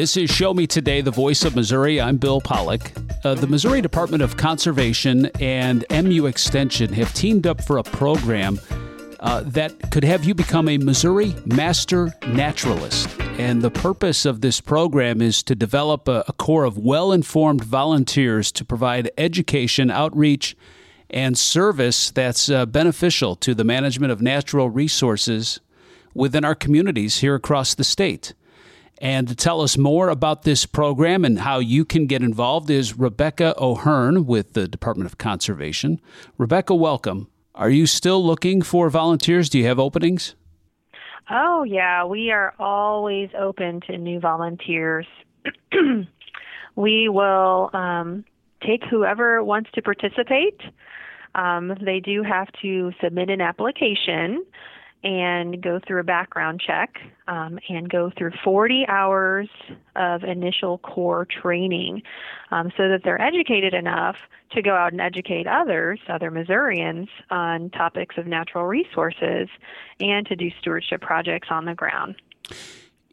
This is Show Me Today, the voice of Missouri. I'm Bill Pollock. Uh, the Missouri Department of Conservation and MU Extension have teamed up for a program uh, that could have you become a Missouri Master Naturalist. And the purpose of this program is to develop a, a corps of well informed volunteers to provide education, outreach, and service that's uh, beneficial to the management of natural resources within our communities here across the state. And to tell us more about this program and how you can get involved is Rebecca O'Hearn with the Department of Conservation. Rebecca, welcome. Are you still looking for volunteers? Do you have openings? Oh, yeah. We are always open to new volunteers. we will um, take whoever wants to participate. Um, they do have to submit an application and go through a background check um, and go through 40 hours of initial core training um, so that they're educated enough to go out and educate others, other Missourians, on topics of natural resources and to do stewardship projects on the ground.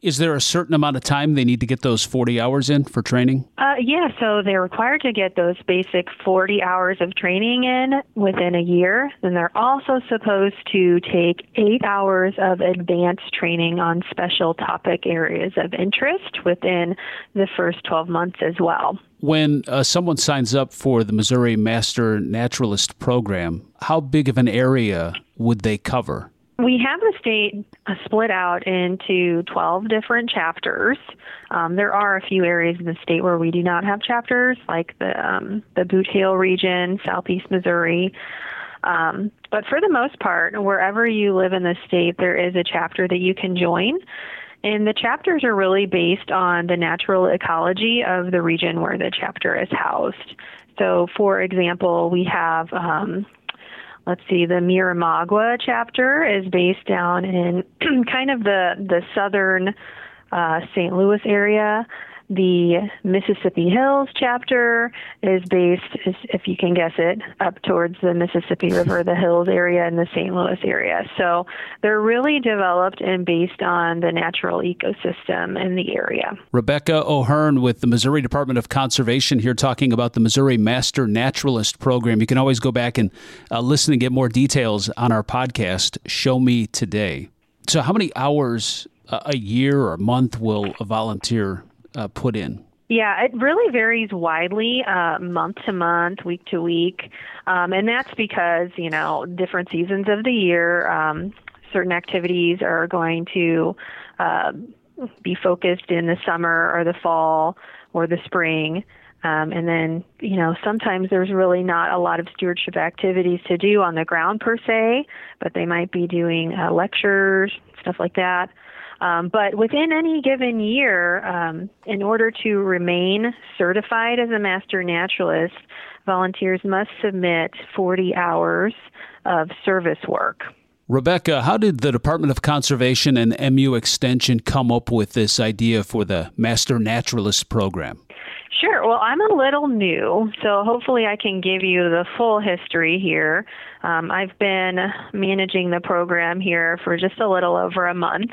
Is there a certain amount of time they need to get those 40 hours in for training? Uh, yeah, so they're required to get those basic 40 hours of training in within a year. Then they're also supposed to take eight hours of advanced training on special topic areas of interest within the first 12 months as well. When uh, someone signs up for the Missouri Master Naturalist Program, how big of an area would they cover? We have the state uh, split out into 12 different chapters. Um, there are a few areas in the state where we do not have chapters, like the um, the Bootheel region, southeast Missouri. Um, but for the most part, wherever you live in the state, there is a chapter that you can join. And the chapters are really based on the natural ecology of the region where the chapter is housed. So, for example, we have um, let's see, the Miramiguoa chapter is based down in kind of the the southern uh, St. Louis area. The Mississippi Hills chapter is based, if you can guess it, up towards the Mississippi River, the Hills area, and the St. Louis area. So they're really developed and based on the natural ecosystem in the area. Rebecca O'Hearn with the Missouri Department of Conservation here talking about the Missouri Master Naturalist Program. You can always go back and uh, listen and get more details on our podcast, Show Me Today. So, how many hours a year or a month will a volunteer uh, put in? Yeah, it really varies widely, uh, month to month, week to week, um, and that's because you know different seasons of the year, um, certain activities are going to uh, be focused in the summer or the fall or the spring. Um, and then, you know, sometimes there's really not a lot of stewardship activities to do on the ground per se, but they might be doing uh, lectures, stuff like that. Um, but within any given year, um, in order to remain certified as a master naturalist, volunteers must submit 40 hours of service work. Rebecca, how did the Department of Conservation and MU Extension come up with this idea for the Master Naturalist program? Sure. Well, I'm a little new, so hopefully I can give you the full history here. Um, I've been managing the program here for just a little over a month.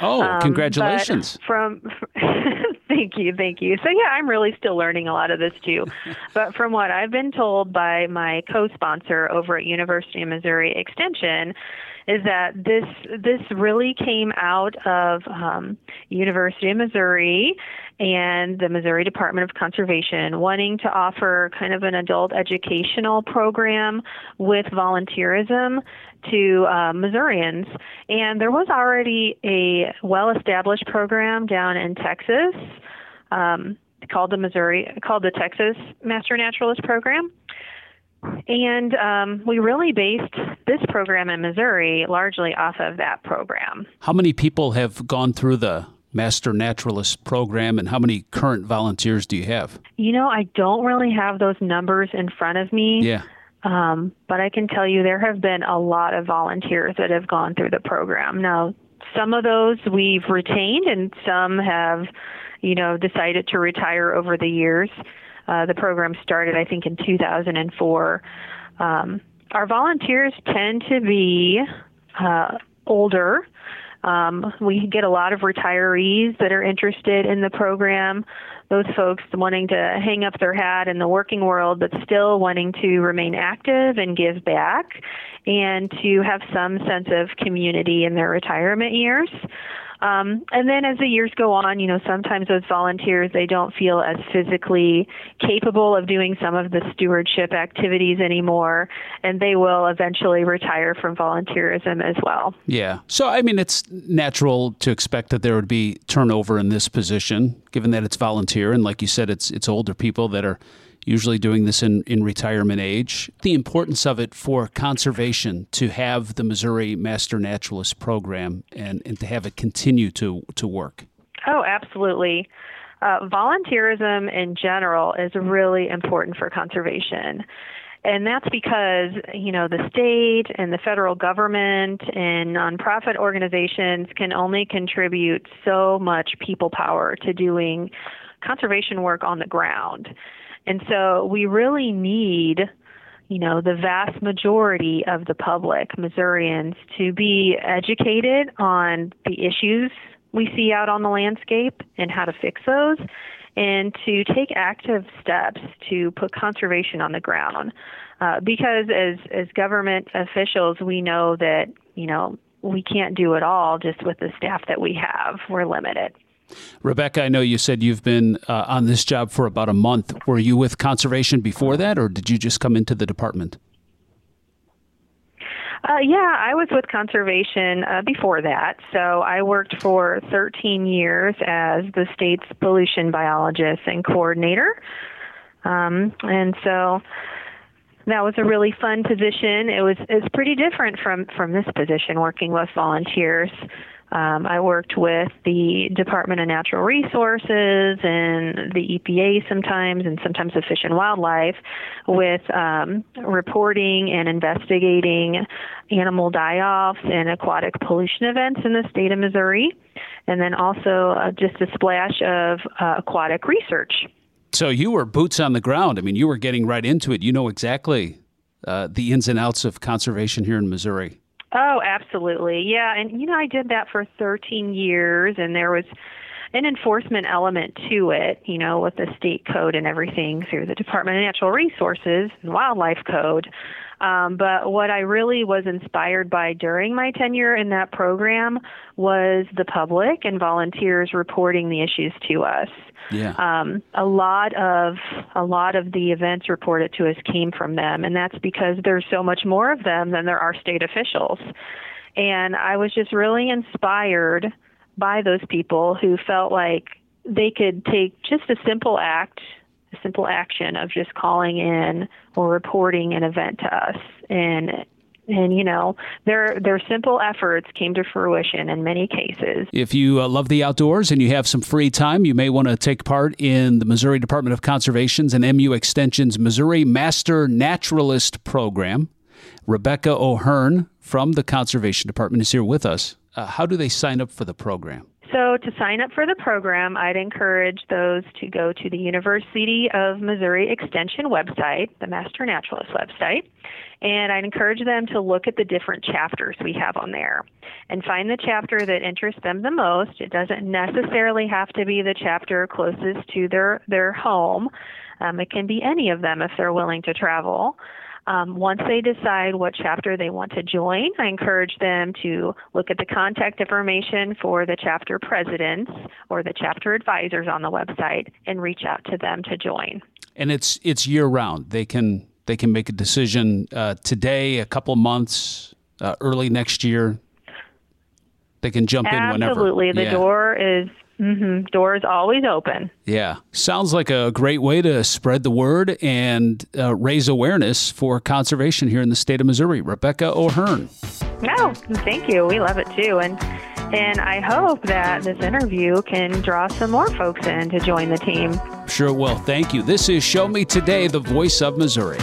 Oh, um, congratulations! From thank you, thank you. So yeah, I'm really still learning a lot of this too. but from what I've been told by my co-sponsor over at University of Missouri Extension, is that this this really came out of um, University of Missouri and the Missouri Department of Conservation wanting to offer kind of an adult educational program with volunteerism to uh, Missourians. And there was already a well established program down in Texas. Um, called the Missouri, called the Texas Master Naturalist Program. And um, we really based this program in Missouri largely off of that program. How many people have gone through the Master Naturalist program, and how many current volunteers do you have? You know, I don't really have those numbers in front of me. Yeah. Um, but I can tell you there have been a lot of volunteers that have gone through the program. Now, some of those we've retained, and some have, you know, decided to retire over the years. Uh, the program started, I think, in 2004. Um, our volunteers tend to be uh, older Um, we get a lot of retirees that are interested in the program. Those folks wanting to hang up their hat in the working world, but still wanting to remain active and give back and to have some sense of community in their retirement years. Um, and then as the years go on, you know, sometimes those volunteers they don't feel as physically capable of doing some of the stewardship activities anymore, and they will eventually retire from volunteerism as well. Yeah. So I mean, it's natural to expect that there would be turnover in this position, given that it's volunteer, and like you said, it's it's older people that are usually doing this in, in retirement age. The importance of it for conservation to have the Missouri Master Naturalist program and, and to have it continue to, to work. Oh, absolutely. Uh, volunteerism in general is really important for conservation. And that's because, you know, the state and the federal government and nonprofit organizations can only contribute so much people power to doing conservation work on the ground. And so we really need, you know, the vast majority of the public, Missourians, to be educated on the issues we see out on the landscape and how to fix those and to take active steps to put conservation on the ground. Uh, because as as government officials, we know that you know we can't do it all just with the staff that we have. We're limited. Rebecca, I know you said you've been uh, on this job for about a month. Were you with conservation before that, or did you just come into the department? Uh, yeah, I was with conservation uh, before that. So I worked for 13 years as the state's pollution biologist and coordinator. Um, and so that was a really fun position. It was it's pretty different from from this position working with volunteers. Um, I worked with the Department of Natural Resources and the EPA sometimes, and sometimes the Fish and Wildlife, with um, reporting and investigating animal die-offs and aquatic pollution events in the state of Missouri, and then also uh, just a splash of uh, aquatic research. So you were boots on the ground. I mean, you were getting right into it. You know exactly uh, the ins and outs of conservation here in Missouri. Oh, absolutely. Yeah. And, you know, I did that for 13 years, and there was an enforcement element to it, you know, with the state code and everything through the Department of Natural Resources and Wildlife Code. Um, but what I really was inspired by during my tenure in that program was the public and volunteers reporting the issues to us. Yeah. Um, a lot of a lot of the events reported to us came from them, and that's because there's so much more of them than there are state officials. And I was just really inspired by those people who felt like they could take just a simple act simple action of just calling in or reporting an event to us and and you know their their simple efforts came to fruition in many cases. If you uh, love the outdoors and you have some free time, you may want to take part in the Missouri Department of Conservation's and MU Extension's Missouri Master Naturalist Program. Rebecca O'Hearn from the Conservation Department is here with us. Uh, how do they sign up for the program? So, to sign up for the program, I'd encourage those to go to the University of Missouri Extension website, the Master Naturalist website, and I'd encourage them to look at the different chapters we have on there and find the chapter that interests them the most. It doesn't necessarily have to be the chapter closest to their, their home, um, it can be any of them if they're willing to travel. Um, once they decide what chapter they want to join, I encourage them to look at the contact information for the chapter presidents or the chapter advisors on the website and reach out to them to join. And it's it's year round. They can they can make a decision uh, today, a couple months, uh, early next year. They can jump Absolutely. in whenever. Absolutely, the yeah. door is Mm-hmm. Doors always open. Yeah. Sounds like a great way to spread the word and uh, raise awareness for conservation here in the state of Missouri. Rebecca O'Hearn. No, thank you. We love it too. And and I hope that this interview can draw some more folks in to join the team. Sure will. Thank you. This is Show Me Today, the voice of Missouri.